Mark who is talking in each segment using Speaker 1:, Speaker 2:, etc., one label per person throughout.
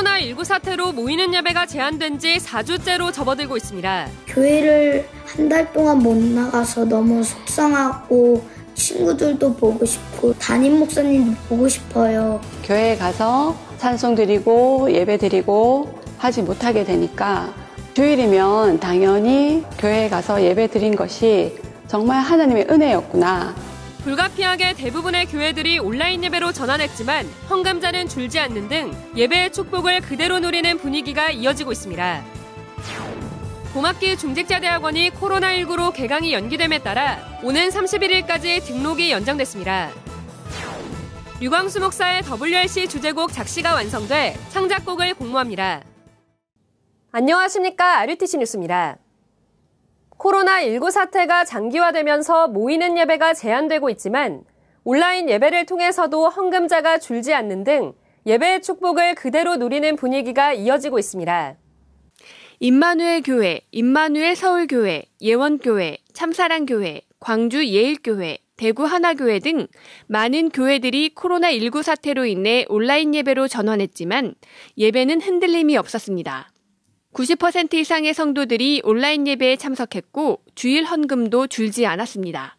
Speaker 1: 코로나19 사태로 모이는 예배가 제한된 지 4주째로 접어들고 있습니다.
Speaker 2: 교회를 한 달 동안 못 나가서 너무 속상하고 친구들도 보고 싶고 담임 목사님도 보고 싶어요.
Speaker 3: 교회에 가서 찬송 드리고 예배 드리고 하지 못하게 되니까 주일이면 당연히 교회에 가서 예배 드린 것이 정말 하나님의 은혜였구나.
Speaker 1: 불가피하게 대부분의 교회들이 온라인 예배로 전환했지만 헌금자는 줄지 않는 등 예배의 축복을 그대로 누리는 분위기가 이어지고 있습니다. 봄학기 중직자대학원이 코로나19로 개강이 연기됨에 따라 오는 31일까지 등록이 연장됐습니다. 류광수 목사의 WRC 주제곡 작시가 완성돼 창작곡을 공모합니다. 안녕하십니까. RUTC 뉴스입니다. 코로나19 사태가 장기화되면서 모이는 예배가 제한되고 있지만 온라인 예배를 통해서도 헌금자가 줄지 않는 등 예배의 축복을 그대로 누리는 분위기가 이어지고 있습니다. 임마누엘 교회, 임마누엘 서울교회, 예원교회, 참사랑교회, 광주 예일교회, 대구 하나교회 등 많은 교회들이 코로나19 사태로 인해 온라인 예배로 전환했지만 예배는 흔들림이 없었습니다. 90% 이상의 성도들이 온라인 예배에 참석했고 주일 헌금도 줄지 않았습니다.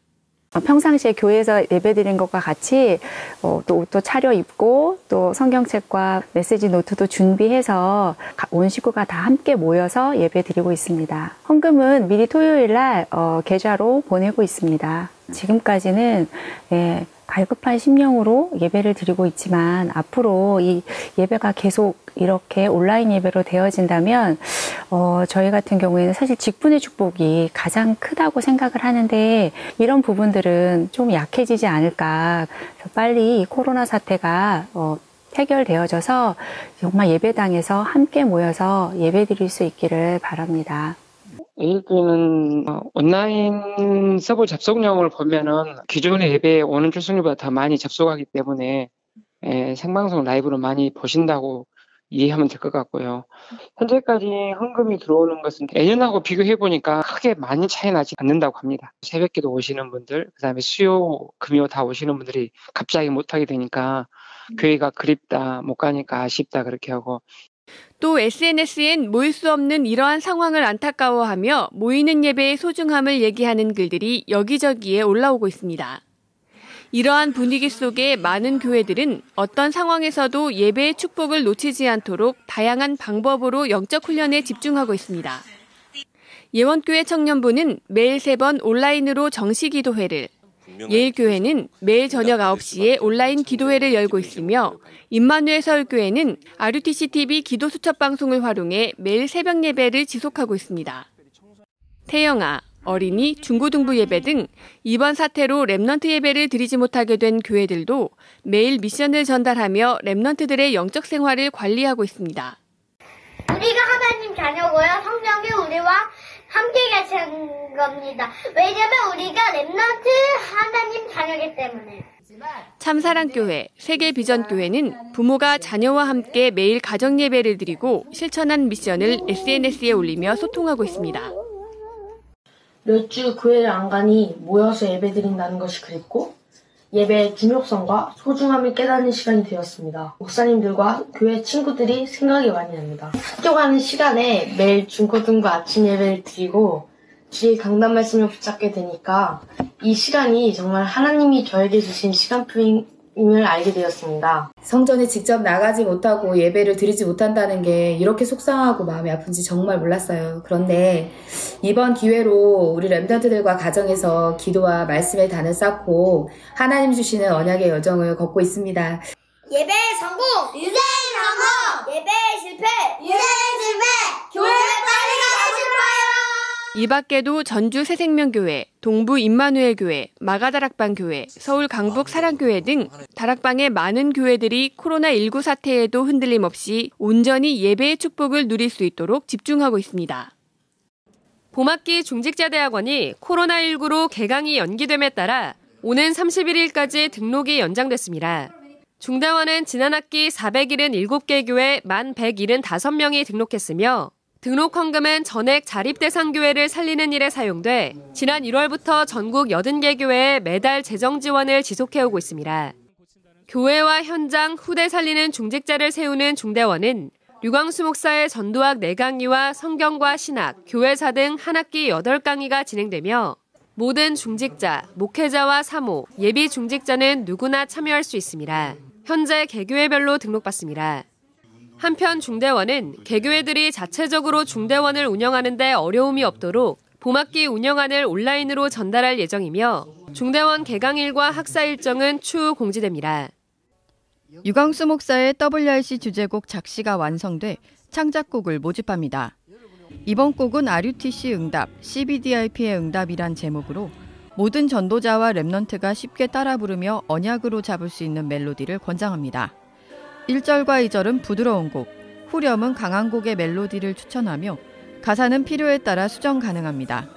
Speaker 4: 평상시에 교회에서 예배드린 것과 같이 어, 또 옷도 차려입고 또 성경책과 메시지 노트도 준비해서 온 식구가 다 함께 모여서 예배드리고 있습니다. 헌금은 미리 토요일 날 어, 계좌로 보내고 있습니다. 지금까지는 예, 갈급한 심령으로 예배를 드리고 있지만 앞으로 이 예배가 계속 이렇게 온라인 예배로 되어진다면 어, 저희 같은 경우에는 사실 직분의 축복이 가장 크다고 생각을 하는데 이런 부분들은 좀 약해지지 않을까 빨리 이 코로나 사태가 어, 해결되어져서 정말 예배당에서 함께 모여서 예배 드릴 수 있기를 바랍니다.
Speaker 5: 일교는 어, 온라인 서버 접속량을 보면은 기존의 예배에 오는 출석률보다 더 많이 접속하기 때문에 예, 생방송 라이브로 많이 보신다고 이해하면 될 것 같고요. 현재까지 헌금이 들어오는 것은 예년하고 비교해 보니까 크게 많이 차이 나지 않는다고 합니다. 새벽기도 오시는 분들, 그 다음에 수요, 금요 다 오시는 분들이 갑자기 못하게 되니까 교회가 그립다, 못 가니까 아쉽다 그렇게 하고
Speaker 1: 또 SNS엔 모일 수 없는 이러한 상황을 안타까워하며 모이는 예배의 소중함을 얘기하는 글들이 여기저기에 올라오고 있습니다. 이러한 분위기 속에 많은 교회들은 어떤 상황에서도 예배의 축복을 놓치지 않도록 다양한 방법으로 영적 훈련에 집중하고 있습니다. 예원교회 청년부는 매일 세 번 온라인으로 정시 기도회를, 예일교회는 매일 저녁 9시에 온라인 기도회를 열고 있으며 임마누엘 서울교회는 RUTC TV 기도 수첩 방송을 활용해 매일 새벽 예배를 지속하고 있습니다. 태영아, 어린이, 중고등부 예배 등 이번 사태로 Remnant 예배를 드리지 못하게 된 교회들도 매일 미션을 전달하며 Remnant들의 영적 생활을 관리하고 있습니다.
Speaker 6: 우리가 하나님 자녀고요. 성령이 우리와 함께 계신 겁니다. 왜냐면 우리가 Remnant 하나님 자녀기 때문에.
Speaker 1: 참사랑교회, 세계비전교회는 부모가 자녀와 함께 매일 가정예배를 드리고 실천한 미션을 SNS에 올리며 소통하고 있습니다.
Speaker 7: 몇 주 교회를 안 가니 모여서 예배 드린다는 것이 그립고 예배의 중요성과 소중함을 깨닫는 시간이 되었습니다. 목사님들과 교회 친구들이 생각이 많이 납니다. 학교 가는 시간에 매일 중고등부 아침 예배를 드리고 주일 강단 말씀을 붙잡게 되니까 이 시간이 정말 하나님이 저에게 주신 시간표임 을 알게 되었습니다.
Speaker 8: 성전에 직접 나가지 못하고 예배를 드리지 못한다는 게 이렇게 속상하고 마음이 아픈지 정말 몰랐어요. 그런데 이번 기회로 우리 랩던트들과 가정에서 기도와 말씀의 단을 쌓고 하나님 주시는 언약의 여정을 걷고 있습니다.
Speaker 6: 예배 성공! 유세 성공! 예배 실패! 유세 실패! 교회 빨리 싶어요!
Speaker 1: 이 밖에도 전주 새생명교회, 동부 임마누엘 교회, 마가다락방 교회, 서울 강북 사랑교회 등 다락방의 많은 교회들이 코로나19 사태에도 흔들림 없이 온전히 예배의 축복을 누릴 수 있도록 집중하고 있습니다. 봄학기 중직자대학원이 코로나19로 개강이 연기됨에 따라 오는 31일까지 등록이 연장됐습니다. 중대원은 지난 학기 477개 교회 1,175명이 등록했으며 등록 헌금은 전액 자립 대상 교회를 살리는 일에 사용돼 지난 1월부터 전국 80개 교회에 매달 재정 지원을 지속해오고 있습니다. 교회와 현장, 후대 살리는 중직자를 세우는 중대원은
Speaker 9: 류광수 목사의 전도학 4강의와 성경과 신학, 교회사 등 한 학기 8강의가 진행되며 모든 중직자, 목회자와 사모, 예비 중직자는 누구나 참여할 수 있습니다. 현재 개교회별로 등록받습니다. 한편 중대원은 개교회들이 자체적으로 중대원을 운영하는데 어려움이 없도록 봄학기 운영안을 온라인으로 전달할 예정이며 중대원 개강일과 학사 일정은 추후 공지됩니다.
Speaker 10: 유광수 목사의 WRC 주제곡 작시가 완성돼 창작곡을 모집합니다. 이번 곡은 RUTC 응답, CBDIP의 응답이란 제목으로 모든 전도자와 랩넌트가 쉽게 따라 부르며 언약으로 잡을 수 있는 멜로디를 권장합니다. 1절과 2절은 부드러운 곡, 후렴은 강한 곡의 멜로디를 추천하며 가사는 필요에 따라 수정 가능합니다.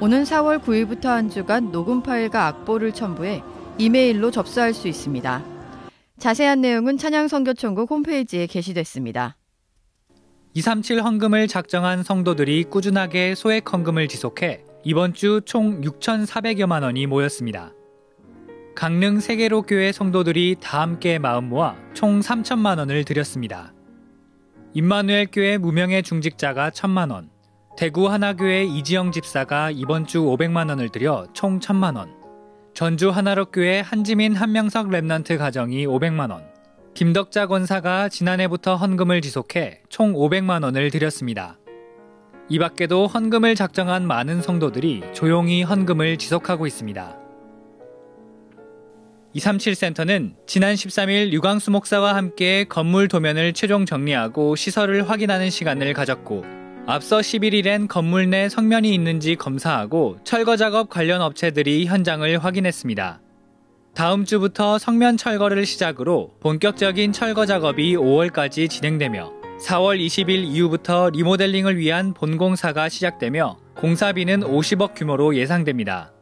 Speaker 10: 오는 4월 9일부터 한 주간 녹음 파일과 악보를 첨부해 이메일로 접수할 수 있습니다. 자세한 내용은 찬양선교총국 홈페이지에 게시됐습니다.
Speaker 11: 237 헌금을 작정한 성도들이 꾸준하게 소액 헌금을 지속해 이번 주 총 6,400여만 원이 모였습니다. 강릉 세계로 교회 성도들이 다 함께 마음 모아 총 3천만 원을 드렸습니다. 임마누엘 교회 무명의 중직자가 1천만 원, 대구 하나교회 이지영 집사가 이번 주 500만 원을 드려 총 1천만 원, 전주 하나로교회 한지민 한명석 Remnant 가정이 500만 원, 김덕자 권사가 지난해부터 헌금을 지속해 총 500만 원을 드렸습니다. 이 밖에도 헌금을 작정한 많은 성도들이 조용히 헌금을 지속하고 있습니다. 237센터는 지난 13일 유광수 목사와 함께 건물 도면을 최종 정리하고 시설을 확인하는 시간을 가졌고 앞서 11일엔 건물 내 성면이 있는지 검사하고 철거 작업 관련 업체들이 현장을 확인했습니다. 다음 주부터 성면 철거를 시작으로 본격적인 철거 작업이 5월까지 진행되며 4월 20일 이후부터 리모델링을 위한 본공사가 시작되며 공사비는 50억 규모로 예상됩니다.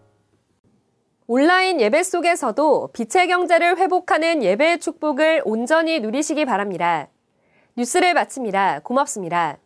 Speaker 9: 온라인 예배 속에서도 빛의 경제를 회복하는 예배의 축복을 온전히 누리시기 바랍니다. 뉴스를 마칩니다. 고맙습니다.